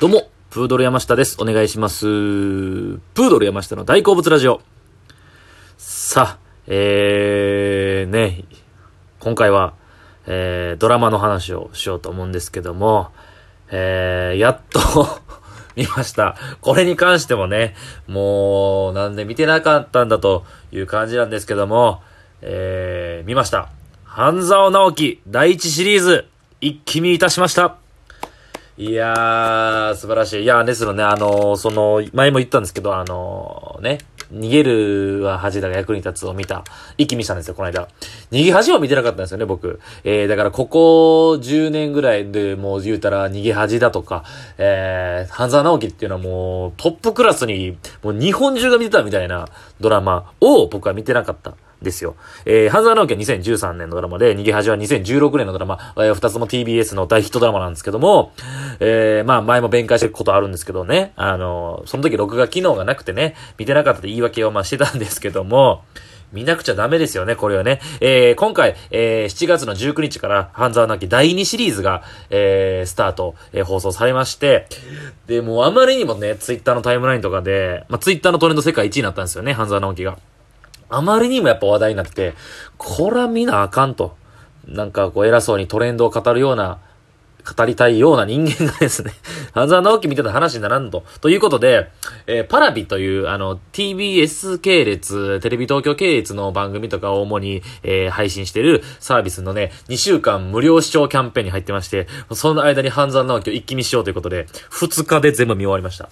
どうも、プードル山下です。お願いします。プードル山下の大好物ラジオ。さあ、えー、ね、今回は、えー、ドラマの話をしようと思うんですけども、えー、やっと 見ました。これに関してもね、もう、なんで見てなかったんだという感じなんですけども、えー、見ました。半沢直樹第一シリーズ、一気見いたしました。いやー、素晴らしい。いやー、ですのね、あのーその、前も言ったんですけど、あのーね、逃げるは恥だが役に立つを見た、一気見したんですよ、この間。逃げ恥は見てなかったんですよね、僕。えー、だからここ10年ぐらいでもう言うたら逃げ恥だとか、えー、半沢直樹っていうのはもうトップクラスに、もう日本中が見てたみたいなドラマを僕は見てなかった。ですよ。えー、半沢直樹は2013年のドラマで、逃げ恥は2016年のドラマ、えー二つも TBS の大ヒットドラマなんですけども、えー、まあ前も弁解してることあるんですけどね、あの、その時録画機能がなくてね、見てなかったって言い訳をまあしてたんですけども、見なくちゃダメですよね、これはね。えー、今回、えー、7月の19日から、半沢直樹第2シリーズが、えー、スタート、えー、放送されまして、で、もうあまりにもね、ツイッターのタイムラインとかで、まあツイッターのトレンド世界1位になったんですよね、半沢直樹が。あまりにもやっぱ話題になってて、こら見なあかんと。なんかこう偉そうにトレンドを語るような、語りたいような人間がですね、半沢直樹見てた話にならんと。ということで、えーパラビという、あの、TBS 系列、テレビ東京系列の番組とかを主に、えー配信してるサービスのね、2週間無料視聴キャンペーンに入ってまして、その間に半沢直樹を一気見しようということで、2日で全部見終わりました。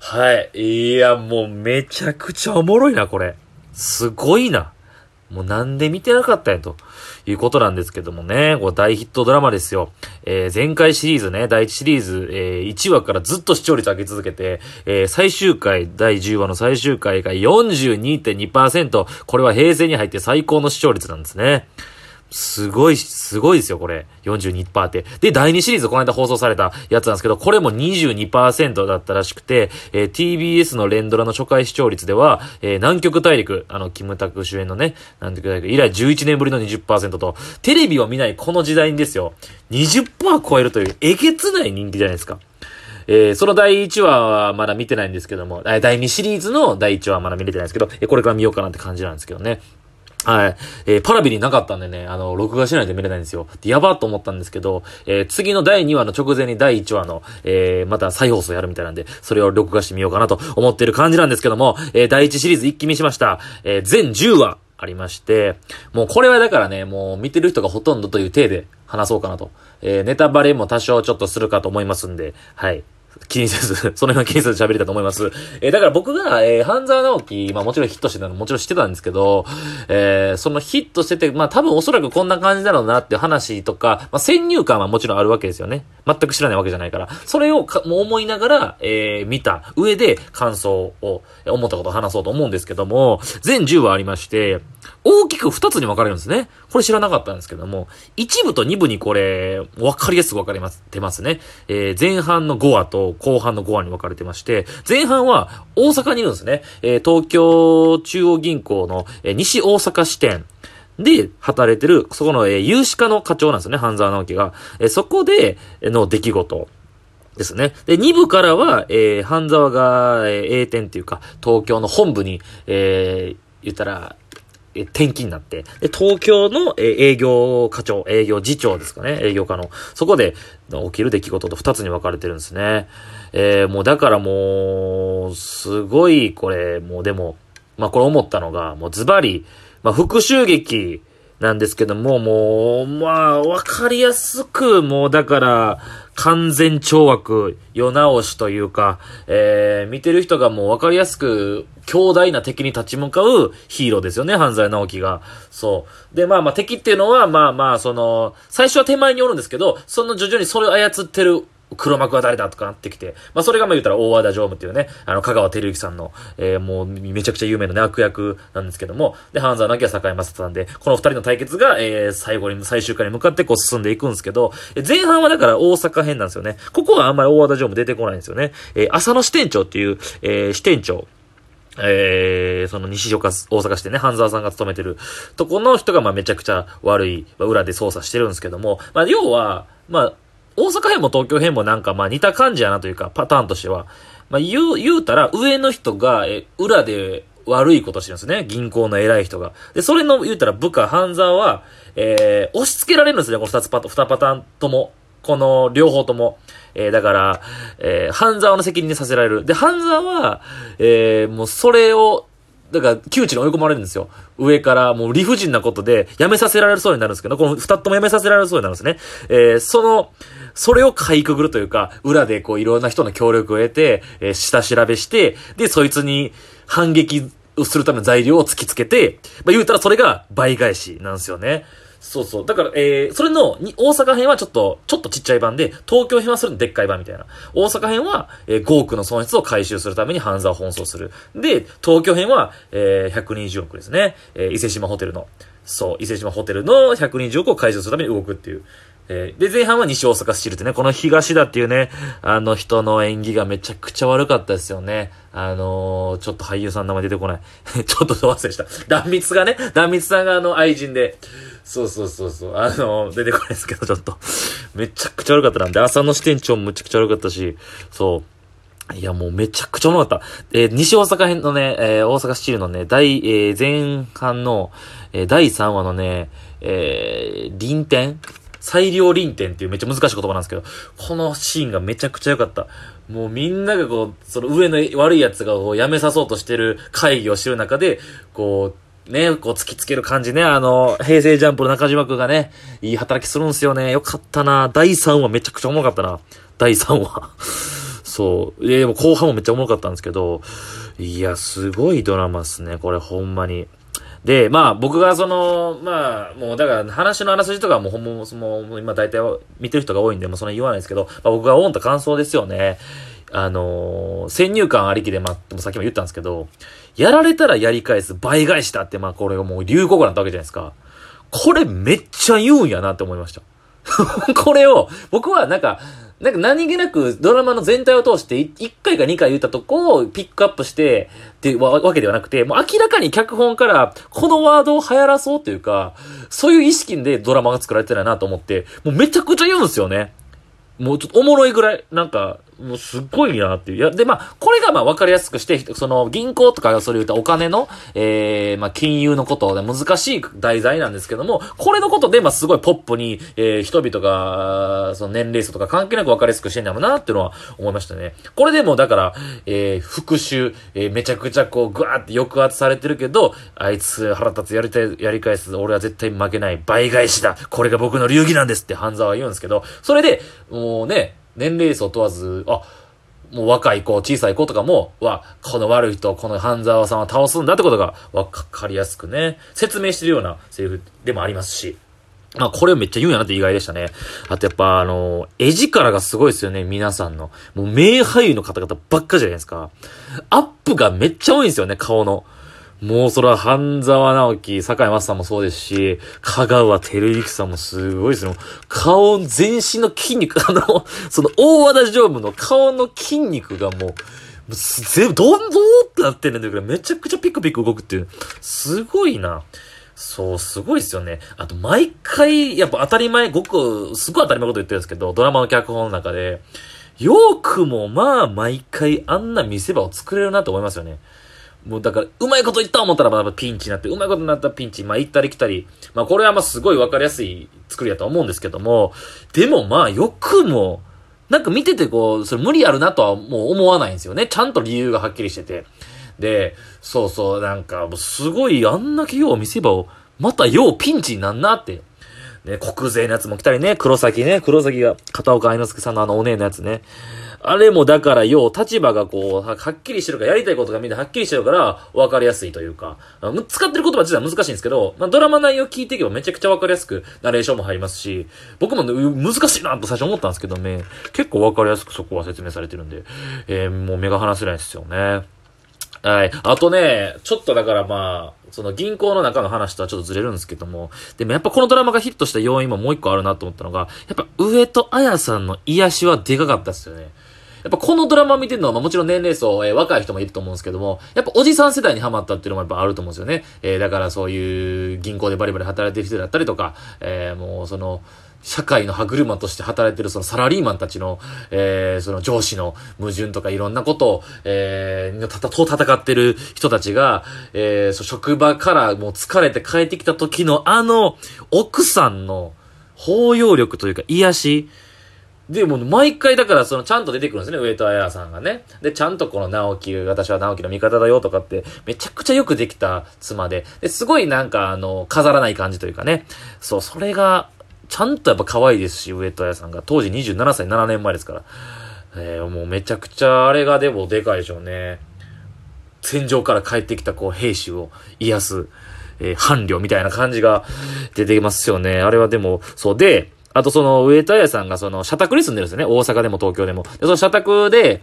はい。いや、もうめちゃくちゃおもろいな、これ。すごいな。もうなんで見てなかったんやということなんですけどもね、これ大ヒットドラマですよ。えー前回シリーズね、第1シリーズ、えー1話からずっと視聴率上げ続けて、えー最終回、第10話の最終回が42.2%。これは平成に入って最高の視聴率なんですね。すごい、すごいですよ、これ。42%って。で、第2シリーズ、この間放送されたやつなんですけど、これも22%だったらしくて、えー TBS の連ドラの初回視聴率では、えー南極大陸、あの、キムタク主演のね、南極大陸、以来11年ぶりの20%と、テレビを見ないこの時代にですよ、20%超えるという、えげつない人気じゃないですか。えーその第1話はまだ見てないんですけども、第2シリーズの第1話はまだ見れてないんですけど、えこれから見ようかなって感じなんですけどね。はい。えーパラビになかったんでね、あの、録画しないと見れないんですよ。でやばと思ったんですけど、えー次の第2話の直前に第1話の、えーまた再放送やるみたいなんで、それを録画してみようかなと思ってる感じなんですけども、えー第1シリーズ一気見しました。えー全10話ありまして、もうこれはだからね、もう見てる人がほとんどという体で話そうかなと。えーネタバレも多少ちょっとするかと思いますんで、はい。気にせず、その辺は気にせず喋れたと思います。えーだから僕が、えー半沢直樹、まあもちろんヒットしてたのもちろん知ってたんですけど、えーそのヒットしてて、まあ多分おそらくこんな感じだろうなっていう話とか、まあ先入観はもちろんあるわけですよね。全く知らないわけじゃないから。それをかもう思いながら、えー見た上で感想を、思ったことを話そうと思うんですけども、全10話ありまして、大きく2つに分かれるんですね。これ知らなかったんですけども、1部と2部にこれ、分かりやすく分かれます、てますね。えー前半の5話と後半の5話に分かれてまして、前半は大阪にいるんですね。えー東京中央銀行の、えー西大阪支店。で、働いてる、そこの、えー有志課の課長なんですよね、半沢直樹が。えーそこでの出来事。ですね。で、2部からは、えー、半沢が、えー、栄転っていうか、東京の本部に、えー、言ったら、え転勤になって、で、東京の、え営業課長、営業次長ですかね、営業課の、そこで起きる出来事と2つに分かれてるんですね。えー、もうだからもう、すごい、これ、もうでも、まあこれ思ったのが、もうズバリ、まあ復讐劇なんですけども、もう、まあ、わかりやすく、もうだから、完全懲悪、世直しというか、えー、見てる人がもうわかりやすく、強大な敵に立ち向かうヒーローですよね、犯罪直樹が。そう。で、まあまあ敵っていうのは、まあまあ、その、最初は手前におるんですけど、その徐々にそれを操ってる黒幕は誰だとかなってきて、まあそれがまあ言ったら大和田常務っていうね、あの、香川照之さんの、えーもうめちゃくちゃ有名なね、悪役なんですけども、で、半沢直樹は坂井正人なんで、この二人の対決が、えー最後に、最終回に向かってこう進んでいくんですけど、え前半はだから大阪編なんですよね。ここはあんまり大和田常務出てこないんですよね。えー浅野支店長っていう、えー支店長。えー、その西岡、大阪市でね、半沢さんが勤めてるとこの人が、まあめちゃくちゃ悪い、まあ裏で操作してるんですけども、まあ要は、まあ、大阪編も東京編もなんかまあ似た感じやなというか、パターンとしては。まあ言う、言うたら上の人が、え、裏で悪いことしてるんですね。銀行の偉い人が。で、それの言うたら部下、半沢は、えー、押し付けられるんですね、この二つパタ、二パターンとも。この両方とも。えー、だから、えー、半沢の責任にさせられる。で、半沢は、えー、もうそれを、だから、窮地に追い込まれるんですよ。上からもう理不尽なことで、辞めさせられそうになるんですけど、この二つとも辞めさせられそうになるんですね。えー、その、それをかいくぐるというか、裏でこういろんな人の協力を得て、えー、下調べして、で、そいつに反撃をするための材料を突きつけて、まあ、言うたらそれが倍返しなんですよね。そうそう。だから、えー、それの、に、大阪編はちょっと、ちょっとちっちゃい版で、東京編はそれのでっかい版みたいな。大阪編は、えー、5億の損失を回収するために半沢を奔走する。で、東京編は、えー、120億ですね。えー、伊勢島ホテルの。そう、伊勢島ホテルの120億を回収するために動くっていう。えー、で、前半は西大阪スチールってね、この東田っていうね、あの人の演技がめちゃくちゃ悪かったですよね。あのー、ちょっと俳優さんの名前出てこない。ちょっと忘れした。断蜜がね、断蜜さんがあの愛人で、そうそうそうそう、あのー、出てこないですけど、ちょっと、めちゃくちゃ悪かったなんで、朝の支店長もめちゃくちゃ悪かったし、そう。いや、もうめちゃくちゃ重かった。えー、西大阪編のね、えー、大阪スチールのね、第、えー、前半の、え、第3話のね、えー、臨展裁量臨転っていうめっちゃ難しい言葉なんですけど、このシーンがめちゃくちゃ良かった。もうみんながこう、その上の悪い奴がこう辞めさそうとしてる会議をしてる中で、こう、ね、こう突きつける感じね。あの、平成ジャンプの中島くんがね、いい働きするんすよね。よかったな。第3話めちゃくちゃ重かったな。第3話。そう。えでも後半もめっちゃ重かったんですけど、いや、すごいドラマっすね。これほんまに。で、まあ僕がその、まあもうだから話のあらすじとかもほんま、もう今大体見てる人が多いんで、もうそんな言わないですけど、まあ、僕が思った感想ですよね。あのー、先入観ありきで、まあ、さっきも言ったんですけど、やられたらやり返す、倍返しだって、まあこれがもう流行語だったわけじゃないですか。これめっちゃ言うんやなって思いました。これを、僕はなんか、なんか何気なくドラマの全体を通して1回か2回言ったとこをピックアップしてっていうわけではなくて、もう明らかに脚本からこのワードを流行らそうというか、そういう意識でドラマが作られてないなと思って、もうめちゃくちゃ言うんですよね。もうちょっとおもろいぐらい、なんか、もうすっごいなっていう。いや、で、まあ、これがまあ分かりやすくして、その銀行とかがそれ言うとお金の、ええー、まあ金融のことで難しい題材なんですけども、これのことでまあすごいポップに、えー、人々が、その年齢層とか関係なく分かりやすくしてんだろうなっていうのは思いましたね。これでもだから、えー、復讐、えー、めちゃくちゃこう、ぐわーって抑圧されてるけど、あいつ腹立つやりたい、やり返す、俺は絶対負けない、倍返しだ、これが僕の流儀なんですって半沢は言うんですけど、それで、もうね、年齢層問わず、あ、もう若い子、小さい子とかも、わ、この悪い人、この半沢さんは倒すんだってことがわかりやすくね、説明してるようなセリフでもありますし。まあ、これめっちゃ言うんやなって意外でしたね。あとやっぱあの、絵力がすごいですよね、皆さんの。もう名俳優の方々ばっかじゃないですか。アップがめっちゃ多いんですよね、顔の。もうそれは半沢直樹、坂井正さんもそうですし、香川照之さんもすごいですよ。顔、全身の筋肉、あの、その大和田常務の顔の筋肉がもう、全部、どんどんってなってるんだけど、めちゃくちゃピクピク動くっていう。すごいな。そう、すごいですよね。あと、毎回、やっぱ当たり前、ごく、すごい当たり前こと言ってるんですけど、ドラマの脚本の中で、よくもまあ、毎回あんな見せ場を作れるなと思いますよね。もうだから、うまいこと言った思ったらまあピンチになって、うまいことになったらピンチ、まあ行ったり来たり、まあこれはまあすごいわかりやすい作りやと思うんですけども、でもまあよくも、なんか見ててこう、それ無理あるなとはもう思わないんですよね。ちゃんと理由がはっきりしてて。で、そうそう、なんかもうすごいあんな企業を見せ場を、またようピンチになんなって。ね、国税のやつも来たりね、黒崎ね、黒崎が、片岡愛之助さんのあのお姉のやつね。あれもだからよう立場がこう、はっきりしてるから、やりたいことがみんなはっきりしてるから、分かりやすいというか、使ってる言葉自体は難しいんですけど、まあ、ドラマ内容聞いていけばめちゃくちゃ分かりやすく、ナレーションも入りますし、僕も、ね、難しいなと最初思ったんですけどね、結構分かりやすくそこは説明されてるんで、えー、もう目が離せないですよね。はい。あとね、ちょっとだからまあ、その銀行の中の話とはちょっとずれるんですけども、でもやっぱこのドラマがヒットした要因ももう一個あるなと思ったのが、やっぱ上戸彩さんの癒しはでかかったですよね。やっぱこのドラマ見てるのは、まあ、もちろん年齢層、えー、若い人もいると思うんですけども、やっぱおじさん世代にハマったっていうのもやっぱあると思うんですよね。えー、だからそういう銀行でバリバリ働いてる人だったりとか、えー、もうその、社会の歯車として働いてるそのサラリーマンたちの、えー、その上司の矛盾とかいろんなことを、えー、と戦ってる人たちが、えー、そ職場からもう疲れて帰ってきた時のあの、奥さんの包容力というか癒し、で、も毎回だからそのちゃんと出てくるんですね、上戸彩さんがね。で、ちゃんとこの直樹、私は直樹の味方だよとかって、めちゃくちゃよくできた妻で、で、すごいなんかあの、飾らない感じというかね。そう、それが、ちゃんとやっぱ可愛いですし、上戸彩さんが。当時27歳、7年前ですから。えー、もうめちゃくちゃあれがでもでかいでしょうね。戦場から帰ってきたこう兵士を癒す、えー、伴侶みたいな感じが出てきますよね。あれはでも、そうで、あとその、上田屋さんがその、社宅に住んでるんですよね。大阪でも東京でも。で、その社宅で、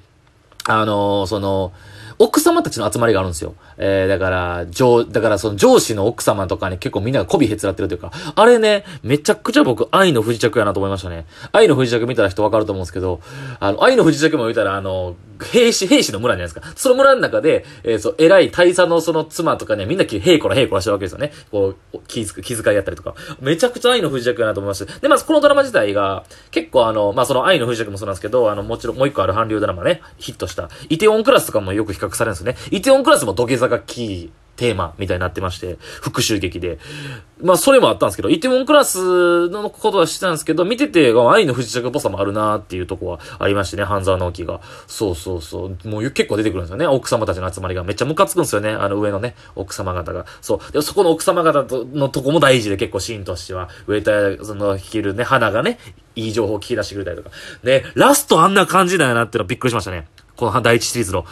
あのー、その、奥様たちの集まりがあるんですよ。えー、だから、上、だからその上司の奥様とかに結構みんなが媚びへつらってるというか、あれね、めちゃくちゃ僕、愛の不時着やなと思いましたね。愛の不時着見たら人わかると思うんですけど、あの、愛の不時着も見たら、あの、兵士、兵士の村じゃないですか。その村の中で、えー、そう、偉い大佐のその妻とかにはみんな、へいこらへいこらしてるわけですよね。こう、気遣い、気遣いやったりとか。めちゃくちゃ愛の不時着やなと思いました。で、まずこのドラマ自体が、結構あの、まあ、その愛の不時着もそうなんですけど、あの、もちろんもう一個ある韓流ドラマね、ヒットした、イテオンクラスとかもよく比較されるんですね。イテオンクラスも土下座がキー、テーマみたいになってまして、復讐劇で。まあ、それもあったんですけど、イテウォンクラスのことはしてたんですけど、見てて、愛の不時着っぽさもあるなっていうとこはありましてね、半沢直樹が。そうそうそう。もう結構出てくるんですよね。奥様たちの集まりが。めっちゃムカつくんですよね。あの上のね、奥様方が。そう。でそこの奥様方のとこも大事で結構シーンとしては、上田、その、弾けるね、花がね、いい情報を聞き出してくれたりとか。ね、ラストあんな感じだよなってのはびっくりしましたね。この第一シリーズの。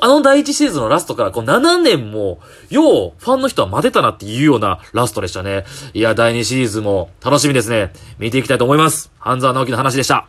あの第一シリーズのラストからこう7年も、よう、ファンの人は待てたなっていうようなラストでしたね。いや、第二シリーズも楽しみですね。見ていきたいと思います。半沢直樹の話でした。